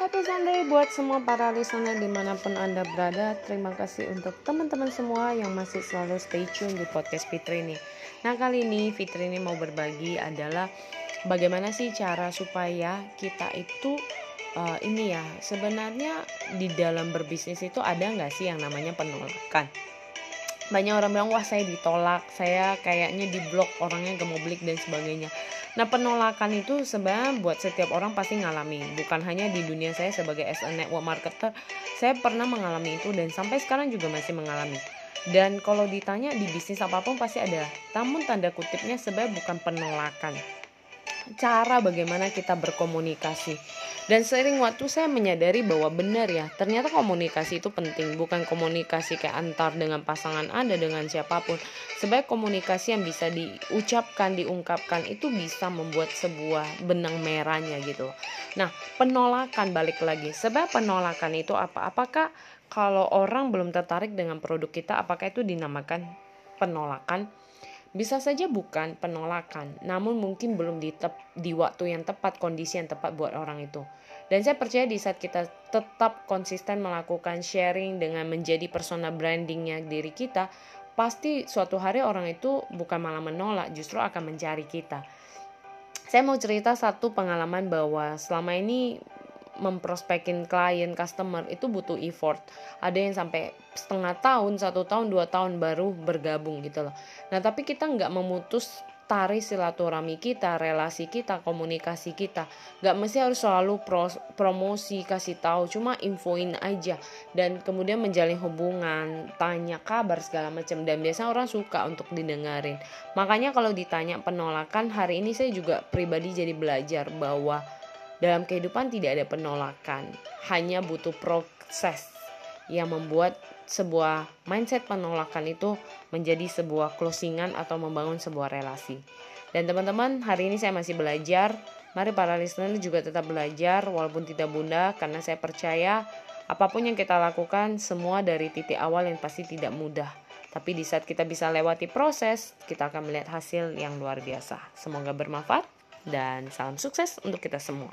Happy Sunday buat semua para listener di mana pun Anda berada. Terima kasih untuk teman-teman semua yang masih selalu stay tune di podcast Fitri ini. Nah kali ini Fitri ini mau berbagi adalah bagaimana sih cara supaya kita itu uh, ini ya sebenarnya di dalam berbisnis itu ada nggak sih yang namanya penolakan? Banyak orang bilang wah saya ditolak, saya kayaknya di blok orangnya gak mau dan sebagainya Nah penolakan itu sebenarnya buat setiap orang pasti ngalami. Bukan hanya di dunia saya sebagai as a network marketer Saya pernah mengalami itu dan sampai sekarang juga masih mengalami. Dan kalau ditanya di bisnis apa pun pasti ada. Namun tanda kutipnya sebenarnya bukan penolakan Cara bagaimana kita berkomunikasi dan sering waktu saya menyadari bahwa benar ya, ternyata komunikasi itu penting, bukan komunikasi kayak antar dengan pasangan Anda dengan siapa pun. Sebagai komunikasi yang bisa diucapkan, diungkapkan itu bisa membuat sebuah benang merahnya gitu. Nah, penolakan balik lagi. Sebab penolakan itu apa? Apakah kalau orang belum tertarik dengan produk kita, apakah itu dinamakan penolakan? Bisa saja bukan penolakan, namun mungkin belum di, tep, di waktu yang tepat, kondisi yang tepat buat orang itu. Dan saya percaya di saat kita tetap konsisten melakukan sharing dengan menjadi persona brandingnya diri kita, pasti suatu hari orang itu bukan malah menolak, justru akan mencari kita. Saya mau cerita satu pengalaman bahwa selama ini memprospekin klien customer itu butuh effort ada yang sampai setengah tahun satu tahun dua tahun baru bergabung gitu loh nah tapi kita nggak memutus tari silaturahmi kita, relasi kita, komunikasi kita. Gak mesti harus selalu pro, promosi, kasih tahu, cuma infoin aja dan kemudian menjalin hubungan, tanya kabar segala macam dan biasanya orang suka untuk didengarin. Makanya kalau ditanya penolakan hari ini saya juga pribadi jadi belajar bahwa dalam kehidupan tidak ada penolakan, hanya butuh proses yang membuat sebuah mindset penolakan itu menjadi sebuah closingan atau membangun sebuah relasi. Dan teman-teman, hari ini saya masih belajar. Mari para listener juga tetap belajar walaupun tidak bunda karena saya percaya apa pun yang kita lakukan semua dari titik awal yang pasti tidak mudah. Tapi di saat kita bisa lewati proses, kita akan melihat hasil yang luar biasa. Semoga bermanfaat dan salam sukses untuk kita semua.